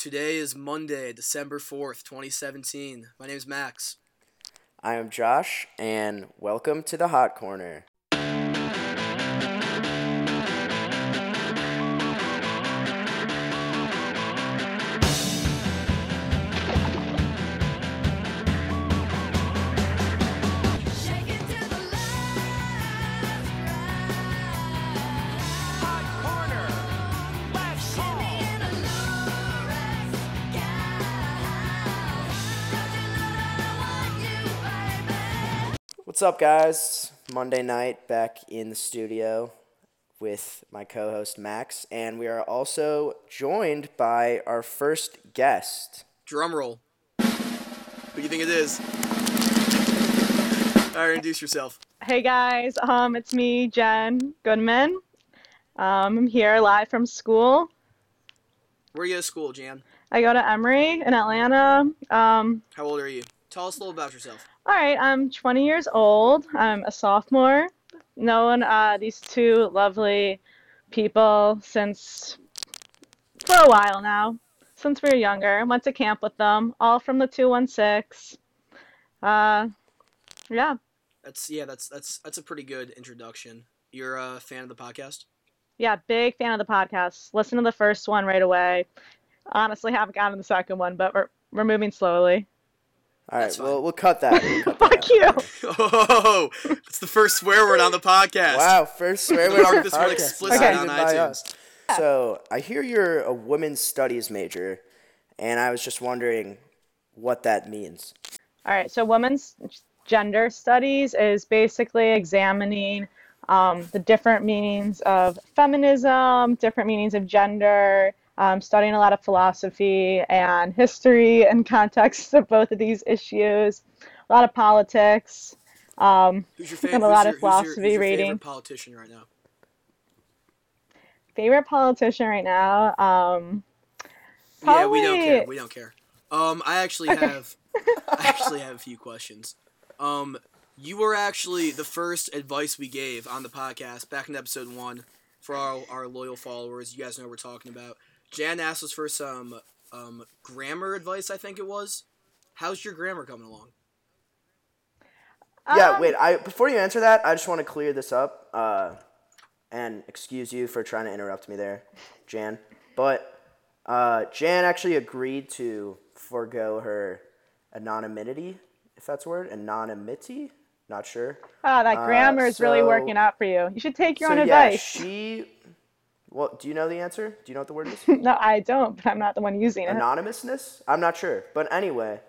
Today is Monday, December 4th, 2017. My name is Max. I am Josh, and welcome to the Hot Corner. What's up, guys? Monday night back in the studio with my co host Max, and we are also joined by our first guest. Drum roll. Who do you think it is? All right, introduce yourself. Hey guys, um, it's me, Jen Goodman. Um, I'm here live from school. Where are you at school, Jan? I go to Emory in Atlanta. Um, How old are you? Tell us a little about yourself. all right, I'm 20 years old. I'm a sophomore. Known uh, these two lovely people since for a while now, since we were younger. Went to camp with them, all from the 216. Uh, yeah, That's yeah, that's that's that's a pretty good introduction. You're a fan of the podcast? Yeah, big fan of the podcast. Listen to the first one right away. Honestly, haven't gotten to the second one, but we're we're moving slowly. All right, That's well, we'll cut that. We'll cut that Fuck out. you. Oh, it's the first swear word on the podcast. Wow, first swear word Mark on this the one podcast, explicit not on even by iTunes. us. So, I hear you're a women's studies major, and I was just wondering what that means. All right, so women's gender studies is basically examining um, the different meanings of feminism, different meanings of gender, um, studying a lot of philosophy and history and context of both of these issues, a lot of politics. Um, Who's your favorite? And a lot who's of your, who's your- philosophy who's your reading. favorite politician right now? favorite politician right now? Um, Yeah, we don't care. We don't care. Um, I actually have, I actually have a few questions. Um, you were actually the first advice we gave on the podcast back in episode one for our, our loyal followers. You guys know what we're talking about. Jan asked us for some um, grammar advice. I think it was. How's your grammar coming along? Yeah, um, wait. I before you answer that, I just want to clear this up, uh, and excuse you for trying to interrupt me there, Jan. But uh, Jan actually agreed to forego her anonymity, if that's a word, anonymity. Not sure. Oh, that Uh, grammar is really working out for you. You should take your so own yeah, advice. she. Well, do you know the answer? Do you know what the word is? No, I don't, but I'm not the one using it. Anonymousness? I'm not sure. But anyway,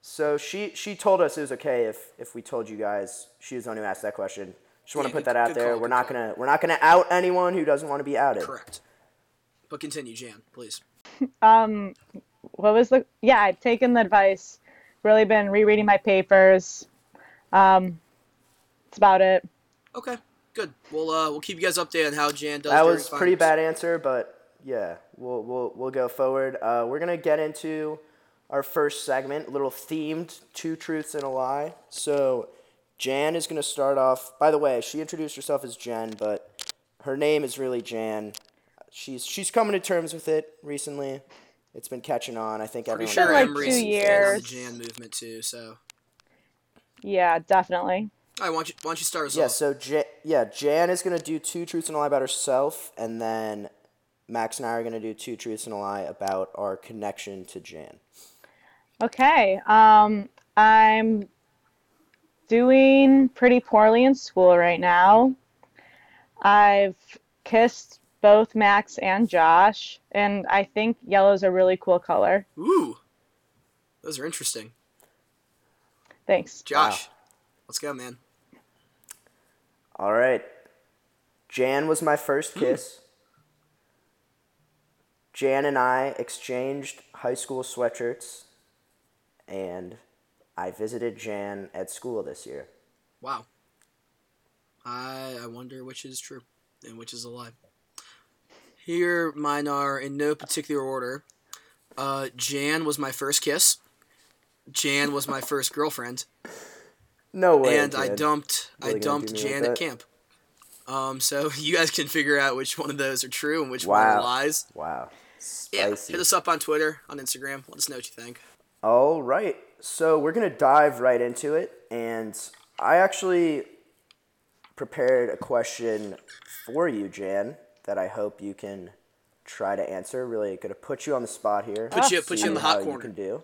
so she she told us it was okay if if we told you guys she was the one who asked that question. Just want Yeah, to put good- that out there. call, we're not call. gonna we're not gonna out anyone who doesn't want to be outed. Correct. But continue, Jan, please. Um, what was the? Yeah, I've taken the advice. Really been rereading my papers. Um, that's about it. Okay, good. We'll uh, we'll keep you guys updated on how Jan does. That was a pretty bad answer, but yeah, we'll we'll we'll go forward. Uh, we're gonna get into our first segment, a little themed two truths and a lie. So Jan is gonna start off. By the way, she introduced herself as Jen, but her name is really Jan. She's she's coming to terms with it recently. It's been catching on. I think everyone. Pretty everyone. sure like two a fan on the years. Jan movement too. So, Yeah, definitely. All right, why don't you why don't you start us Yeah, off? so Ja yeah, Jan is gonna do two truths and a lie about herself, and then Max and I are gonna do two truths and a lie about our connection to Jan. Okay. Um, I'm doing pretty poorly in school right now. I've kissed both Max and Josh, and I think yellow's a really cool color. Ooh, those are interesting. Thanks. Josh, let's go, man. All right. Jan was my first kiss. Jan and I exchanged high school sweatshirts, and I visited Jan at school this year. Wow. I I wonder which is true and which is a lie. Here, mine are in no particular order. Uh, Jan was my first kiss. Jan was my first girlfriend, No way. and I dumped I Really gonna dumped do me Jan like at camp. Um, so you guys can figure out which one of those are true and which one Wow. are lies. Wow. Yeah, hit us up on Twitter, on Instagram. Let us know what you think. All right. So we're going to dive right into it. And I actually prepared a question for you, Jan, that I hope you can try to answer. Really going to put you on the spot here. Put you- put you in the hot corner. You can do.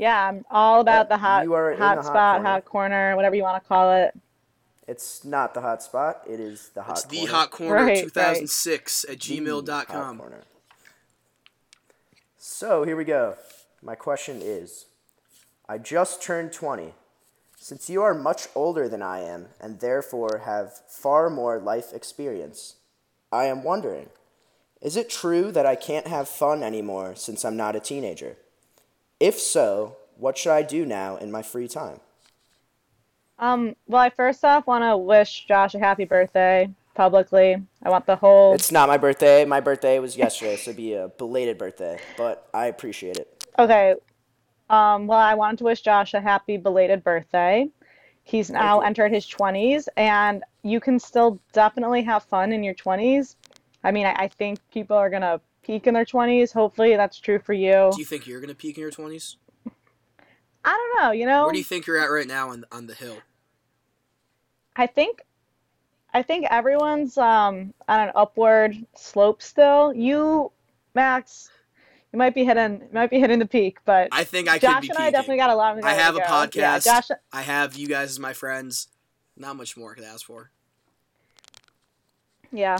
Yeah, I'm all about the hot, you are hot the hot spot, corner. hot corner, whatever you want to call it. It's not the hot spot. It is the hot It's the hot corner Right, right. 2006 at The hot gmail.com. So here we go. My question is I just turned 20. Since you are much older than I am and therefore have far more life experience, I am wondering is it true that I can't have fun anymore since I'm not a teenager? If so, what should I do now in my free time? Um, well, I first off want to wish Josh a happy birthday publicly. I want the whole. It's not my birthday. My birthday was yesterday, so it'd be a belated birthday, but I appreciate it. Okay. Um, well, I wanted to wish Josh a happy belated birthday. He's now entered his 20s, and you can still definitely have fun in your 20s. I mean, I, I think people are going to peak in their 20s. Hopefully, that's true for you. Do you think you're going to peak in your 20s? I don't know, you know? Where do you think you're at right now on, on the hill? I think I think everyone's um on an upward slope still. You, Max, you might be hitting might be hitting the peak, but I think I Josh and peaking. I definitely got a lot. Of I have a podcast. Yeah, Josh. I have you guys as my friends. Not much more I could ask for. Yeah,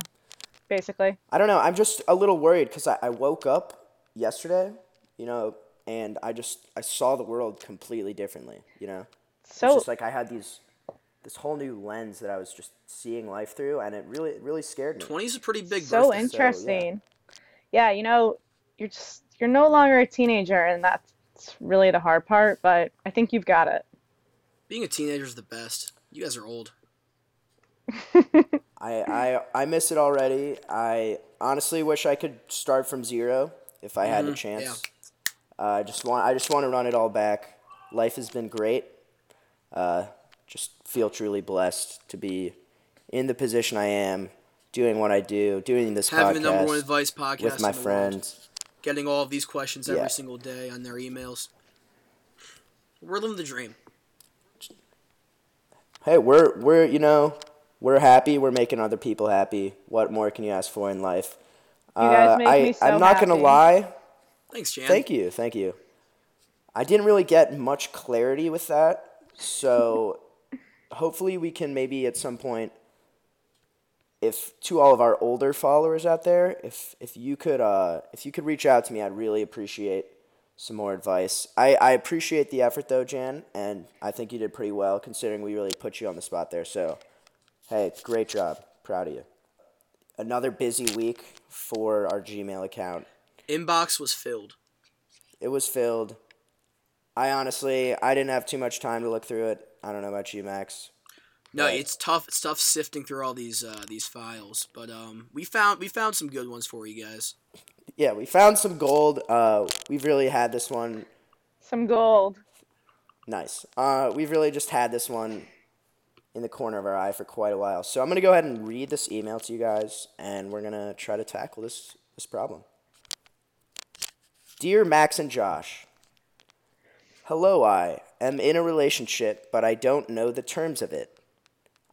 basically. I don't know. I'm just a little worried because I, I woke up yesterday, you know, and I just I saw the world completely differently. You know, it's So just like I had these this whole new lens that I was just seeing life through, and it really it really scared me. 20 is a pretty big so birthday. interesting. yeah. you know, you're just you're no longer a teenager, and that's really the hard part. But I think you've got it. Being a teenager is the best. You guys are old. I, I I miss it already. I honestly wish I could start from zero if I had the chance. Uh, I just want I just want to run it all back. Life has been great. Uh, just feel truly blessed to be in the position I am, doing what I do, doing this Having the number one advice podcast with my the world. friends. Getting all of these questions every Yeah. single day on their emails. We're living the dream. Hey, we're we're you know we're happy. We're making other people happy. What more can you ask for in life? You guys make I me so I'm not gonna lie. Thanks, Jan. Thank you, thank you. I didn't really get much clarity with that, so hopefully we can maybe at some point, if to all of our older followers out there, if if you could uh, if you could reach out to me, I'd really appreciate some more advice. I, I appreciate the effort though, Jan, and I think you did pretty well considering we really put you on the spot there. So, hey, great job, proud of you. Another busy week for our Gmail account Inbox was filled. it was filled. I honestly, I didn't have too much time to look through it. I don't know about you, Max. No, Right. it's tough. It's tough sifting through all these uh, these files, but um, we found we found some good ones for you guys. Yeah, we found some gold. Uh, we've really had this one Some gold. nice. Uh, we've really just had this one in the corner of our eye for quite a while. So I'm gonna go ahead and read this email to you guys, and we're gonna try to tackle this this problem. Dear Max and Josh, hello. I am in a relationship, but I don't know the terms of it.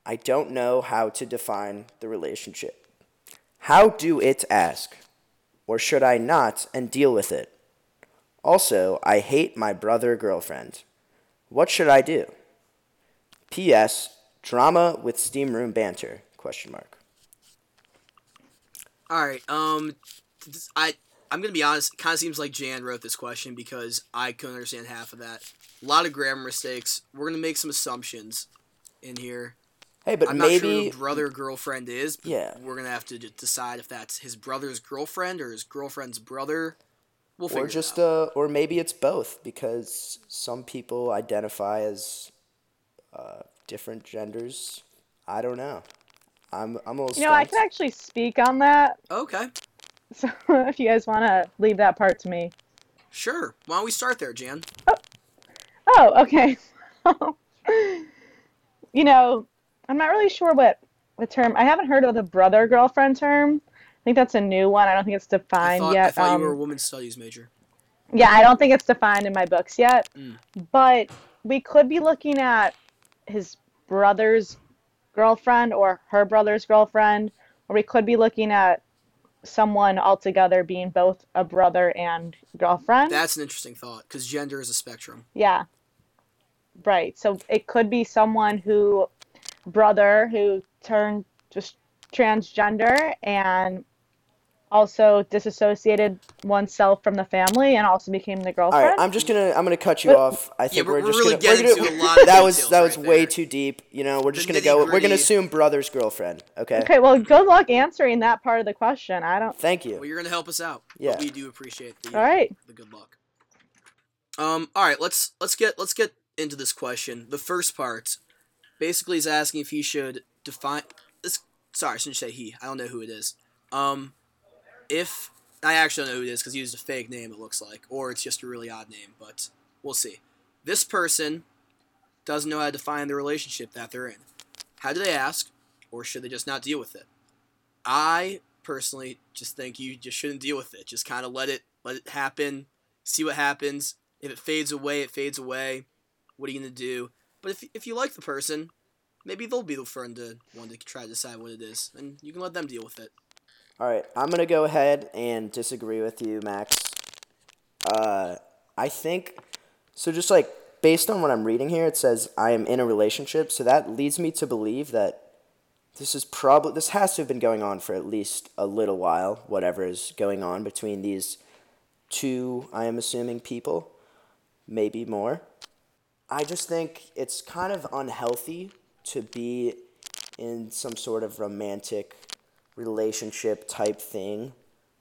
I don't know how to define the relationship. How do it ask? Or should I not and deal with it? Also, I hate my brother girlfriend. What should I do? P.S. Drama with steam room banter? Question mark. All right. Um, I I'm gonna be honest. It kind of seems like Jan wrote this question because I couldn't understand half of that. A lot of grammar mistakes. We're gonna make some assumptions in here. Hey, but I'm not sure maybe who brother girlfriend is. But Yeah. We're gonna have to decide if that's his brother's girlfriend or his girlfriend's brother. We'll figure or just it out. uh, or maybe it's both because some people identify as uh, different genders. I don't know. I'm I'm a little. You know, I stumped. can actually speak on that. okay. So if you guys want to leave that part to me. Sure. Why don't we start there, Jan? Oh, oh okay. you know, I'm not really sure what the term. I haven't heard of the brother girlfriend term. I think that's a new one. I don't think it's I defined thought, yet. I thought Um, you were a women's studies major. Yeah, I don't think it's defined in my books yet. Mm. But we could be looking at his brother's girlfriend or her brother's girlfriend, or we could be looking at someone altogether being both a brother and girlfriend. That's an interesting thought because gender is a spectrum. Yeah. Right. So it could be someone who, brother who turned just transgender and also disassociated oneself from the family and also became the All girlfriend. right, I'm just gonna I'm gonna cut you But- off. I think we're- we're, we're just really gonna, we're gonna into a lot of that was that was right way there. too deep. You know, we're just The gonna go. We're gonna assume brother's girlfriend. Okay. Okay, well, good luck answering that part of the question. I don't. Thank you. Well, you. you're gonna help us out. Yeah. But we do appreciate the All right. the good luck. Um. All right. Let's let's get let's get into this question. The first part, basically, is asking if he should define this. Sorry, I shouldn't say he. I don't know who it is. Um, if I actually know who it is because he used a fake name. It looks like, or it's just a really odd name. But we'll see. This person doesn't know how to define the relationship that they're in. How do they ask, or should they just not deal with it? I personally just think you just shouldn't deal with it. Just kind of let it let it happen. See what happens. If it fades away, it fades away. What are you gonna do? But if if you like the person, maybe they'll be the friend to one to try to decide what it is, and you can let them deal with it. All right, I'm gonna go ahead and disagree with you, Max. Uh, I think so. Just like based on what I'm reading here, it says I am in a relationship, so that leads me to believe that this is probably this has to have been going on for at least a little while. Whatever is going on between these two, I am assuming people, maybe more. I just think it's kind of unhealthy to be in some sort of romantic relationship type thing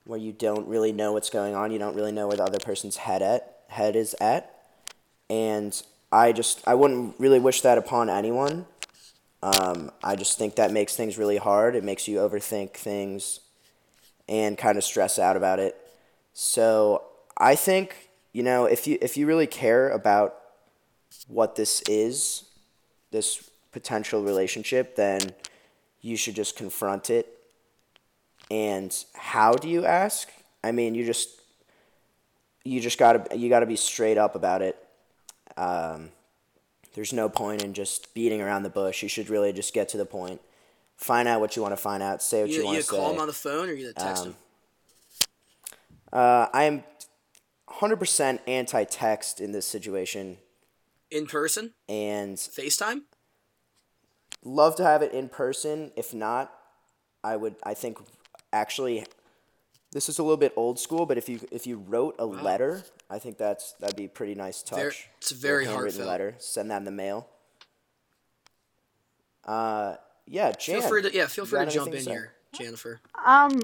where you don't really know what's going on, you don't really know where the other person's head at head is at. And I just I wouldn't really wish that upon anyone. Um, I just think that makes things really hard. It makes you overthink things and kind of stress out about it. So I think, you know, if you if you really care about what this is, this potential relationship, then you should just confront it. And how do you ask? I mean, you just you just gotta you gotta be straight up about it. Um, there's no point in just beating around the bush. You should really just get to the point. Find out what you want to find out. Say what you, You, want to say. you call him on the phone or you text Um, him. Uh, I am 100% anti-text in this situation, In person, and FaceTime. love to have it in person. If not, I would. I think actually, this is a little bit old school. But if you if you wrote a letter, I think that's that'd be a pretty nice touch. Ver- it's very Little handwritten heartfelt. letter. Send that in the mail. Uh, yeah, Jan. Feel free to yeah. Feel free to jump in to here, Jennifer. Um,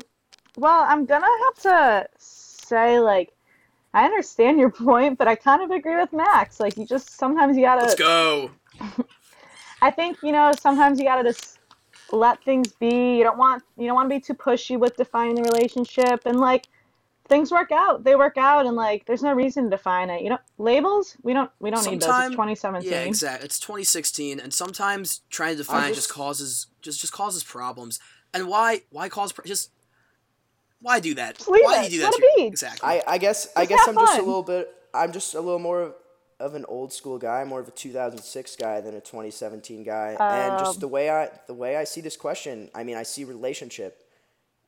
well, I'm gonna have to say, like, I understand your point, but I kind of agree with Max. Like, you just sometimes you gotta. Let's gotta. go. I think you know sometimes you gotta just let things be. You don't want you don't want to be too pushy with defining the relationship, and like things work out. They work out, and like there's no reason to define it. You know, labels we don't we don't need those. It's 2017. Yeah, exactly. It's 2016, and sometimes trying to define just just- causes just just causes problems. And why why cause pro- just why do that? Just leave why it. do you do Let that? it be. Exactly. I, I guess I guess I'm just a little bit I'm just a little more of, of an old school guy, more of a 2006 guy than a 2017 guy. and just Um, the way I the way I see this question, I mean, I see relationship,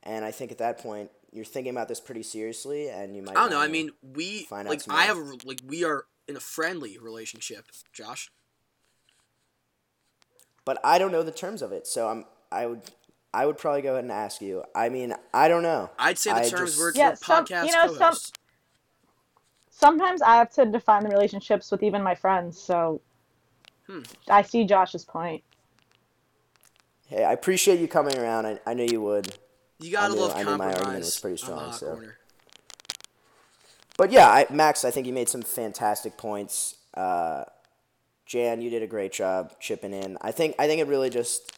and I think at that point you're thinking about this pretty seriously, and you might. I don't know. I mean, we find like some I have like we are in a friendly relationship, Josh. but I don't know the terms of it, so I'm I would I would probably go ahead and ask you. I mean, I don't know. I'd say the I terms just- were Yeah, for some- podcast you know, some- co-hosts. Sometimes I have to define the relationships with even my friends. So Hmm. I see Josh's point. Hey, I appreciate you coming around. I, I knew you would. You gotta knew- love I knew my argument was pretty strong, so. corner. But yeah, I, Max, I think you made some fantastic points. Uh, Jan, you did a great job chipping in. I think I think it really just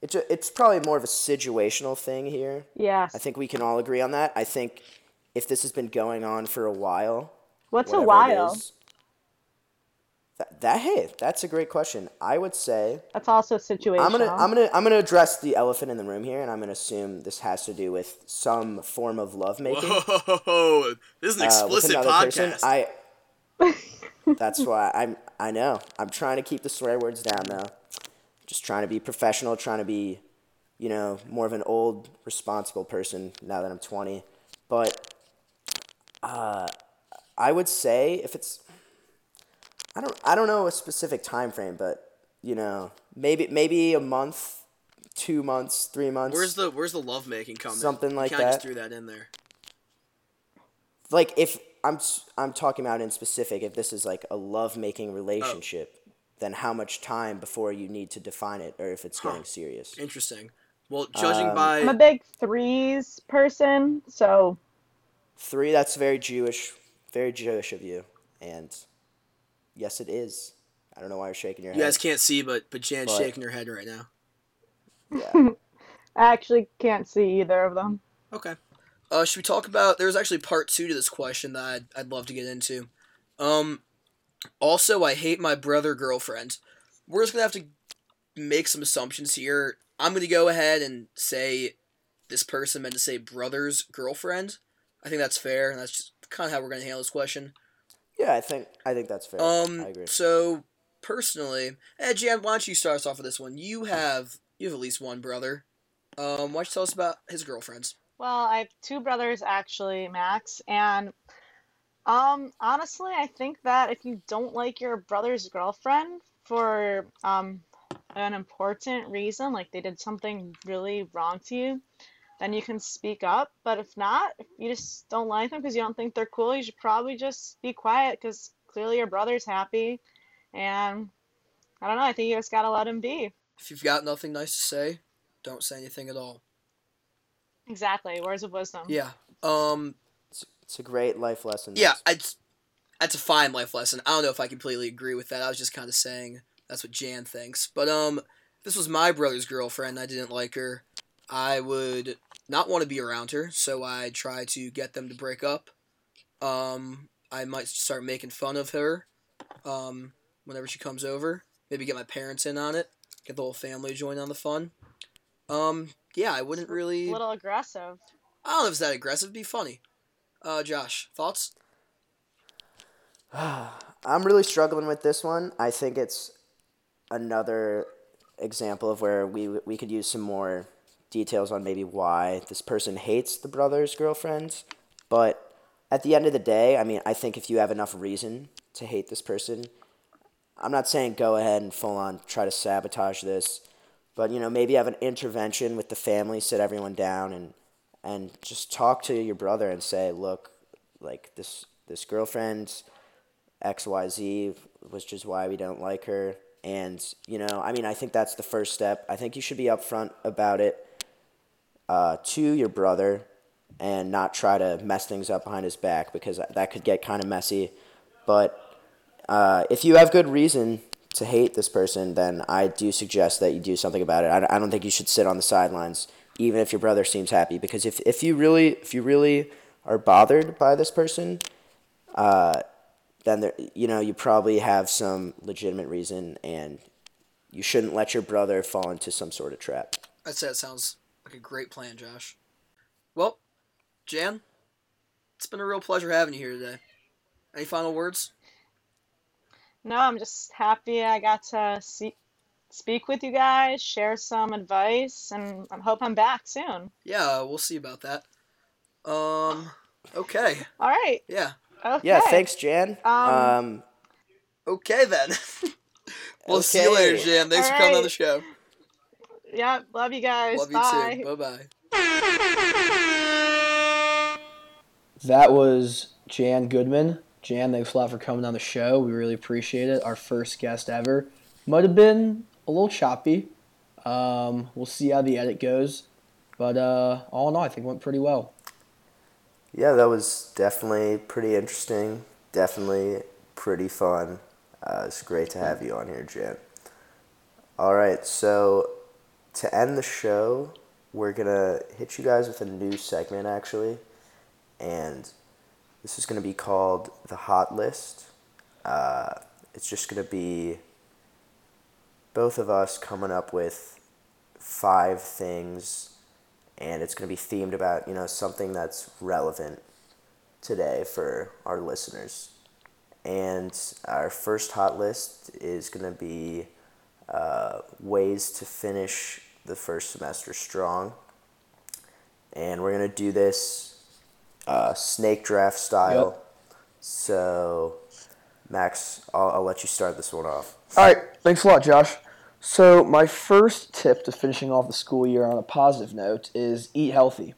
it's a, it's probably more of a situational thing here. Yeah. I think we can all agree on that. I think if this has been going on for a while, What's a whatever it while? That, that hey, that's a great question. I would say That's also situational. I'm gonna I'm gonna I'm gonna address the elephant in the room here, and I'm gonna assume this has to do with some form of lovemaking Whoa, this is an uh, with explicit another podcast. person. I. That's why I'm. I know. I'm trying to keep the swear words down though. Just trying to be professional. Trying to be, you know, more of an old, responsible person now that I'm 20. But, uh, I would say if it's, I don't. I don't know a specific time frame, but you know, maybe maybe a month, two months, three months. where's the Where's the lovemaking coming? Something like you kinda Just that. threw that in there. like if I'm I'm talking about in specific if this is like a love making relationship, then how much time before you need to define it or if it's getting serious. Interesting. Well, judging Um, by I'm a big threes person, so Three, that's very Jewish, very Jewish of you, and yes, it is. I don't know why you're shaking your you head. You guys can't see, but but Jan's But- shaking her head right now. yeah. I actually can't see either of them. Okay. Uh, should we talk about? There's actually part two to this question that I'd, I'd love to get into. Um, also, I hate my brother girlfriend. We're just gonna have to make some assumptions here. I'm gonna go ahead and say this person meant to say brother's girlfriend. I think that's fair, and that's just kind of how we're gonna handle this question. yeah, I think I think that's fair. Um, I agree. so personally, eh, Jan, why don't you start us off with this one? You have you have at least one brother. Um, why don't you tell us about his girlfriends? Well, I have two brothers actually, Max, and um honestly, I think that if you don't like your brother's girlfriend for um an important reason, like they did something really wrong to you, then you can speak up. But if not, if you just don't like them because you don't think they're cool, you should probably just be quiet because clearly your brother's happy. And I don't know, I think you just gotta let him be. If you've got nothing nice to say, don't say anything at all. Exactly, words of wisdom. Yeah. Um. It's, it's a great life lesson. Yeah. That's- I'd, that's a fine life lesson. I don't know if I completely agree with that. I was just kind of saying that's what Jan thinks. But um, this was my brother's girlfriend. I didn't like her. I would not want to be around her, so I'd try to get them to break up. Um, I might start making fun of her. Um, whenever she comes over, maybe get my parents in on it. Get the whole family to join on the fun. Um, yeah, I wouldn't really. A little aggressive. I don't know if it's that aggressive. It'd be funny. Uh, Josh, thoughts? I'm really struggling with this one. I think it's another example of where we we could use some more details on maybe why this person hates the brother's girlfriend. But at the end of the day, I mean, I think if you have enough reason to hate this person, I'm not saying go ahead and full on try to sabotage this, but you know, maybe have an intervention with the family, sit everyone down and and just talk to your brother and say, look, like this this girlfriend XYZ, which is why we don't like her. And, you know, I mean, I think that's the first step. I think you should be upfront about it uh, to your brother and not try to mess things up behind his back because that could get kind of messy. But uh, if you have good reason to hate this person, then I do suggest that you do something about it. I, I don't think you should sit on the sidelines, even if your brother seems happy, because if, if you really if you really are bothered by this person, uh, then there, you know you probably have some legitimate reason, and you shouldn't let your brother fall into some sort of trap. That sounds like a great plan, Josh. Well, Jan, it's been a real pleasure having you here today. Any final words? No, I'm just happy I got to see, speak with you guys, share some advice, and I hope I'm back soon. Yeah, we'll see about that. Um, okay. All right. Yeah. Okay. Yeah, thanks, Jan. Um, Um, Okay then. we'll see you later, Jan. Thanks for coming on the show. Yeah, love you guys. Love you too. Bye bye. That was Jan Goodman. Jan, thanks a lot for coming on the show. We really appreciate it. Our first guest ever. Might have been a little choppy. Um, we'll see how the edit goes. But uh, all in all, I think it went pretty well. yeah, that was definitely pretty interesting. Definitely pretty fun. Uh, it's great to have you on here, Jan. All right, so to end the show, we're gonna hit you guys with a new segment actually, and this is gonna be called the Hot List. Uh, it's just gonna be both of us coming up with five things, and it's gonna be themed about you know something that's relevant today for our listeners. And our first hot list is gonna be uh, ways to finish the first semester strong. And we're gonna do this uh, snake draft style. Yep. So, Max, I'll, I'll let you start this one off. All right, thanks a lot, Josh. So my first tip to finishing off the school year on a positive note is eat healthy.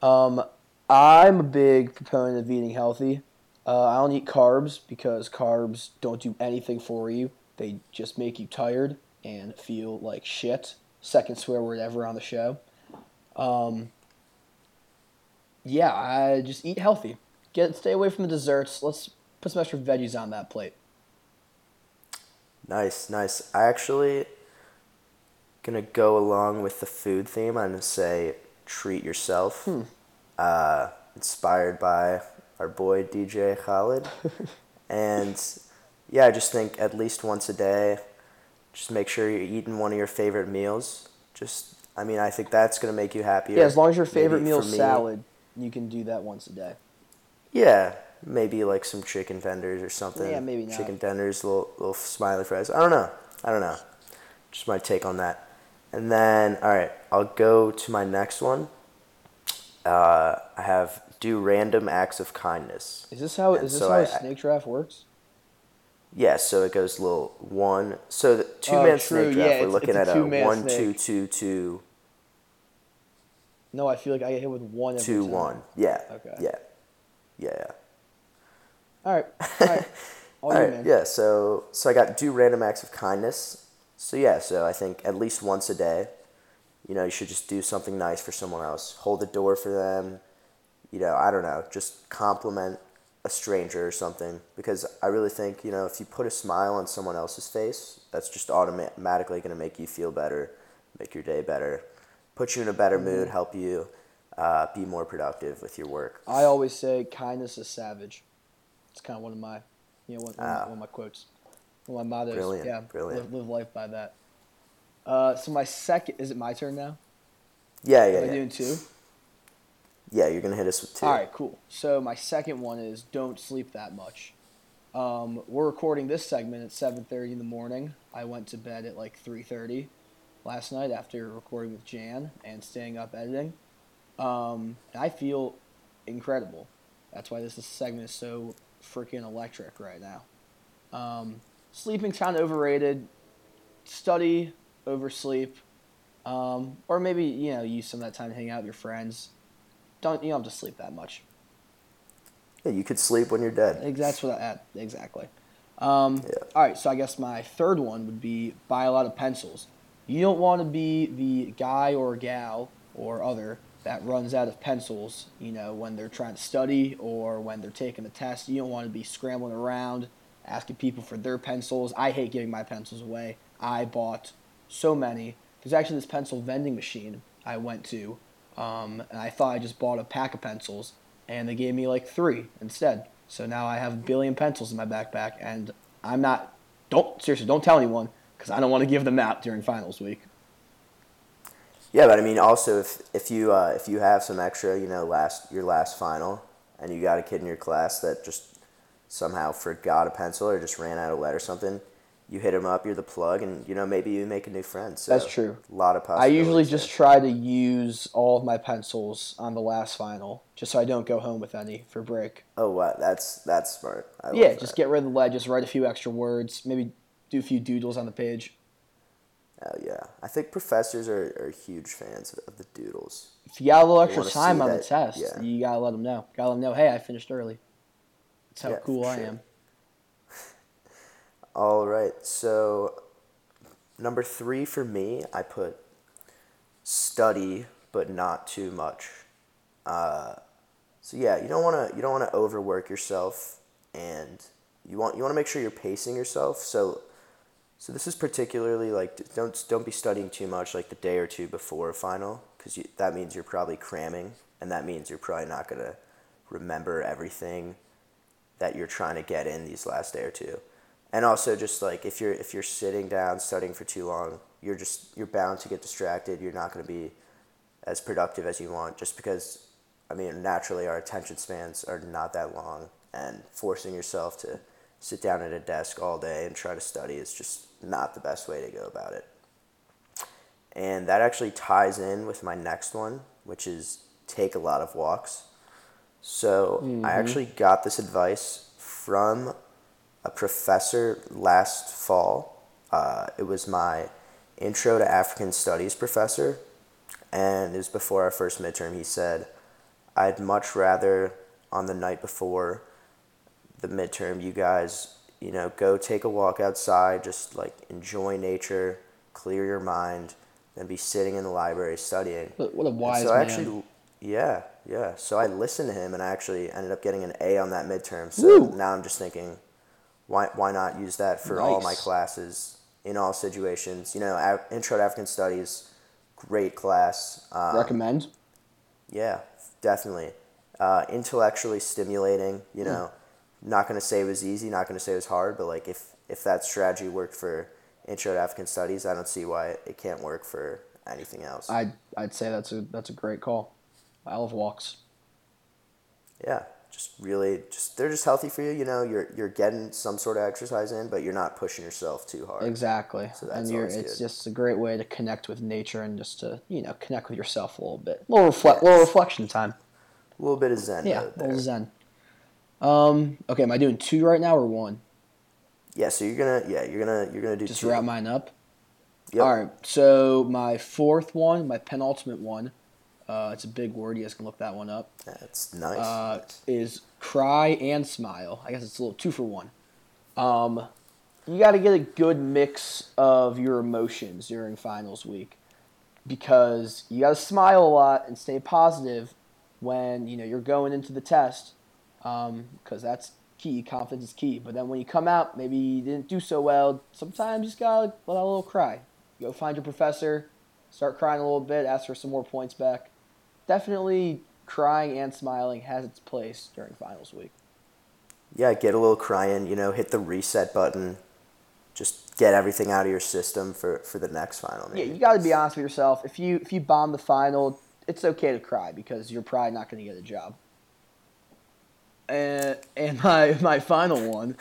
Um, I'm a big proponent of eating healthy. Uh, I don't eat carbs because carbs don't do anything for you. They just make you tired and feel like shit. Second swear word ever on the show. Um, yeah, I just eat healthy. Get stay away from the desserts. Let's put some extra veggies on that plate. Nice, nice. I actually gonna go along with the food theme. I'm gonna say treat yourself. Uh, inspired by our boy DJ Khaled, and yeah, I just think at least once a day, just make sure you're eating one of your favorite meals. Just, I mean, I think that's gonna make you happier. Yeah, as long as your favorite meal is salad, you can do that once a day. Yeah, maybe like some chicken tenders or something. Yeah, maybe not. Chicken tenders, little little smiley fries. I don't know. I don't know. Just my take on that. And then, all right, I'll go to my next one. Uh, I have do random acts of kindness. Is this how And is this so how I- a snake draft works? Yeah, so it goes little one. So the two Oh, man true, snake yeah, draft. we're looking a at a two-man one, snake. two, two, two, No, I feel like I get hit with one two, one. Yeah. Okay. Yeah. Yeah. Yeah. All right, all right. All All man. yeah. So so I got do random acts of kindness. So yeah, so I think at least once a day, you know, you should just do something nice for someone else. Hold the door for them. You know, I don't know, just compliment a stranger or something because I really think, you know, if you put a smile on someone else's face, that's just automatically going to make you feel better, make your day better, put you in a better Mm-hmm. mood, help you uh, be more productive with your work. I always say kindness is savage. It's kind of one of my, you know, one, one, of, my, Ah. one of my quotes, one of my mottos. Brilliant, yeah, brilliant. Live, live life by that. Uh, so my second is it my turn now? Yeah, yeah, Am I yeah. doing two? Yeah, you're to hit us with two. All right, cool. So my second one is don't sleep that much. Um, we're recording this segment at 7:30 in the morning. I went to bed at like 3:30 last night after recording with Jan and staying up editing. Um, I feel incredible. That's why this segment is so freaking electric right now. Um, sleeping's kind of overrated. Study over sleep, um, or maybe you know use some of that time to hang out with your friends. Don't you don't have to sleep that much. Yeah, you could sleep when you're dead. That's what I, exactly. Um, Yeah. All right, so I guess my third one would be buy a lot of pencils. You don't want to be the guy or gal or other that runs out of pencils. You know, when they're trying to study or when they're taking a test. You don't want to be scrambling around asking people for their pencils. I hate giving my pencils away. I bought so many. There's actually this pencil vending machine I went to, um, and I thought I just bought a pack of pencils, and they gave me like three instead. So now I have a billion pencils in my backpack, and I'm not. Don't seriously, don't tell anyone because I don't want to give them out during finals week. Yeah, but I mean, also if if you uh, if you have some extra, you know, last your last final, and you got a kid in your class that just somehow forgot a pencil or just ran out of lead or something, you hit them up. You're the plug, and you know maybe you make a new friend. So That's true. A lot of I possibilities. usually just there. try to use all of my pencils on the last final, just so I don't go home with any for break. Oh, wow, that's that's smart. I love yeah, that. just get rid of the lead, just write a few extra words, maybe do a few doodles on the page. Oh yeah, I think professors are, are huge fans of the doodles. If you got a little extra wanna time on the that- test, yeah. you gotta let them know. Gotta let them know, hey, I finished early. That's how Yeah, cool for I sure. am. All right, so number three for me, I put study, but not too much. Uh, so yeah, you don't want to you don't want to overwork yourself, and you want you want to make sure you're pacing yourself. So, so this is particularly like don't don't be studying too much like the day or two before a final, because that means you're probably cramming, and that means you're probably not gonna remember everything that you're trying to get in these last day or two. And also just like if you're if you're sitting down studying for too long, you're just you're bound to get distracted. You're not going to be as productive as you want just because I mean naturally our attention spans are not that long and forcing yourself to sit down at a desk all day and try to study is just not the best way to go about it. And that actually ties in with my next one, which is take a lot of walks. So I mm-hmm. actually got this advice from a professor last fall. Uh, it was my intro to African studies professor, and it was before our first midterm. He said, I'd much rather on the night before the midterm, you guys, you know, go take a walk outside, just like enjoy nature, clear your mind, than be sitting in the library studying. What a And wise so I man. actually, yeah, yeah. So I listened to him, and I actually ended up getting an A on that midterm. So Woo. now I'm just thinking, why why not use that for all my classes in all situations? You know, Af- Intro to African Studies, great class. Um, Recommend. yeah, definitely. Uh, intellectually stimulating. Hmm. You know, not gonna say it was easy, not gonna say it was hard, but like if if that strategy worked for Intro to African Studies, I don't see why it can't work for anything else. I'd I'd say that's a that's a great call. I love walks. Yeah, just really, just they're just healthy for you. You know, you're you're getting some sort of exercise in, but you're not pushing yourself too hard. Exactly. So that's and you're, it's good. just a great way to connect with nature and just to you know connect with yourself a little bit. little reflect, little reflection time. A little bit of zen. Yeah, a little zen. Um. Okay, am I doing two right now or one? Yeah, so you're gonna yeah you're gonna you're gonna do Just two. wrap mine up. Yep. All right. So my fourth one, my penultimate one, uh, it's a big word. You guys can look that one up. That's nice. uh, is cry and smile. I guess it's a little two for one. Um, you got to get a good mix of your emotions during finals week because you got to smile a lot and stay positive when you know you're going into the test because that's key. Confidence is key. But then when you come out, maybe you didn't do so well. Sometimes you just gotta let out a little cry. Go find your professor, start crying a little bit, ask for some more points back. Definitely crying and smiling has its place during finals week. yeah, get a little crying. You know, hit the reset button. Just get everything out of your system for for the next final. Yeah, you got to be honest with yourself. If you if you bomb the final, it's okay to cry because you're probably not going to get a job. And and my my final one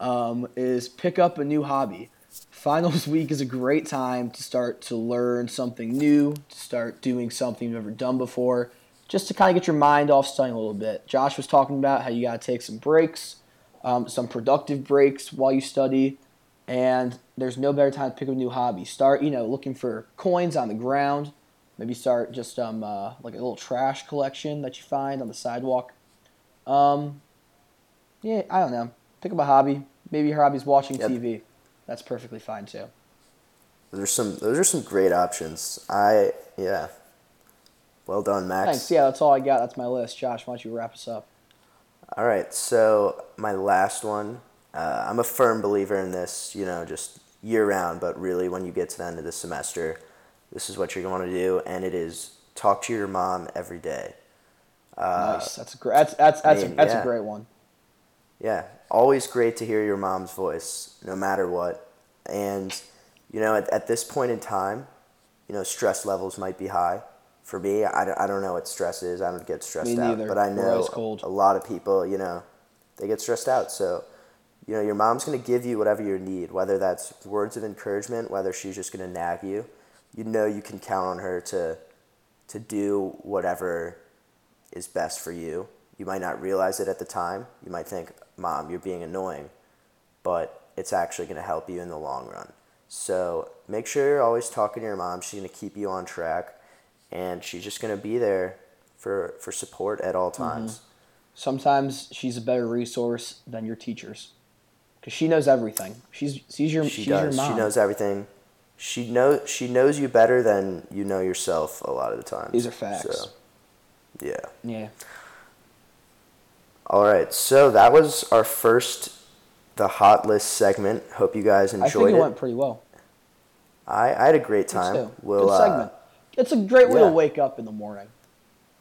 um, is pick up a new hobby. Finals week is a great time to start to learn something new, to start doing something you've never done before, just to kind of get your mind off studying a little bit. Josh was talking about how you got to take some breaks, um, some productive breaks while you study, and there's no better time to pick up a new hobby. Start, you know, looking for coins on the ground. Maybe start just um uh, like a little trash collection that you find on the sidewalk. Um, yeah, I don't know. Pick up a hobby. Maybe your hobby's watching Yep. TV. That's perfectly fine too. Those are some those are some great options. I yeah. Well done, Max. Thanks. Yeah, that's all I got. That's my list. Josh, why don't you wrap us up? All right, so my last one. Uh, I'm a firm believer in this. You know, just year round, but really when you get to the end of the semester, this is what you're going to do, and it is talk to your mom every day. Uh, nice. That's a great. That's that's that's, I mean, a, that's yeah. a great one. Yeah, always great to hear your mom's voice, no matter what. And, you know, at, at this point in time, you know, stress levels might be high. For me, I, don't- I don't know what stress is. I don't get stressed Me out. But I know a lot of people, you know, they get stressed out. So, you know, your mom's going to give you whatever you need, whether that's words of encouragement, whether she's just going to nag you. You know you can count on her to, to do whatever is best for you. You might not realize it at the time. You might think, Mom, you're being annoying, but it's actually going to help you in the long run. So make sure you're always talking to your mom. She's going to keep you on track, and she's just going to be there for, for support at all mm-hmm. times. Sometimes she's a better resource than your teachers, because she knows everything. She's she's your She she's your does. mom. She knows everything. She knows she knows you better than you know yourself a lot of the time. These are facts. So, yeah. Yeah. All right. So that was our first the hot list segment. Hope you guys enjoyed I think it it. went pretty well. I, I had a great time. We'll, Good uh, segment. It's a great way yeah. to wake up in the morning.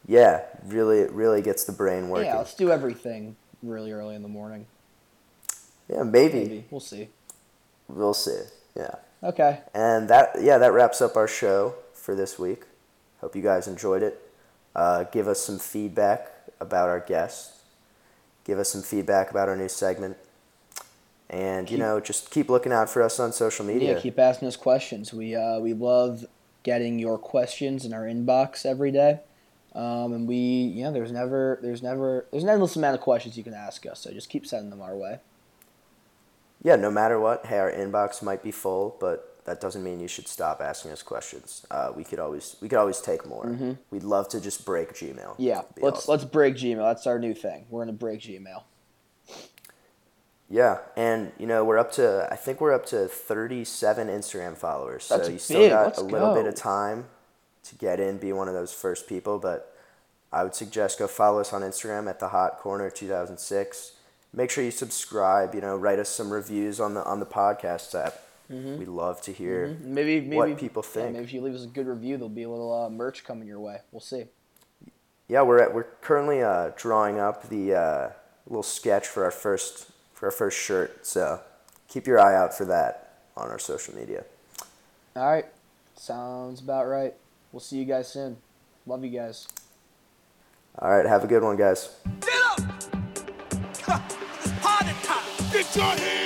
yeah, really, it really gets the brain working. Yeah, let's do everything really early in the morning. Yeah, maybe. Maybe we'll see. We'll see. Yeah. Okay. And that yeah, that wraps up our show for this week. Hope you guys enjoyed it. Uh, give us some feedback about our guests. Give us some feedback about our new segment. And you know, just keep looking out for us on social media. Yeah, keep asking us questions. We uh, we love getting your questions in our inbox every day. Um, and we, you know, there's never, there's never, there's an endless amount of questions you can ask us. So just keep sending them our way. yeah, no matter what, hey, our inbox might be full, but that doesn't mean you should stop asking us questions. Uh, we could always we could always take more. We'd love to just break Gmail. Mm-hmm. Yeah, let's awesome. let's break Gmail. That's our new thing. We're gonna break Gmail. Yeah, and you know we're up to I think we're up to thirty seven Instagram followers. That's so you still big. got Let's a little bit of time to get in, be one of those first people. But I would suggest go follow us on Instagram at the Hot Corner two thousand six. Make sure you subscribe. You know, write us some reviews on the on the podcast app. We'd love to hear. Maybe maybe What people yeah, think. maybe if you leave us a good review, there'll be a little uh, merch coming your way. We'll see. Yeah, we're at, we're currently uh, drawing up the uh, little sketch for our first for our first shirt. So keep your eye out for that on our social media. All right, sounds about right. We'll see you guys soon. Love you guys. All right, have a good one, guys. Get up! It's party time! Get your hands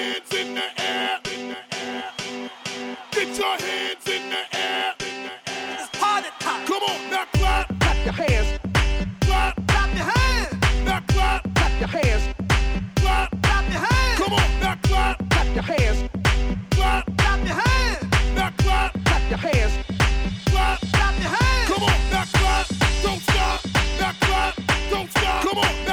hands in the air! In the air. Get your hands in the air! It's party time! Come on, now clap! Clap your hands! Clap! Clap your hands! Now clap! Clap your hands! Clap! Clap your hands! Come on, now clap! Clap your hands! Clap! Clap your hands! Now clap! Clap your hands! Clap! Clap your hands! Come on, now clap! Don't stop! Now clap! Don't stop! Come on, now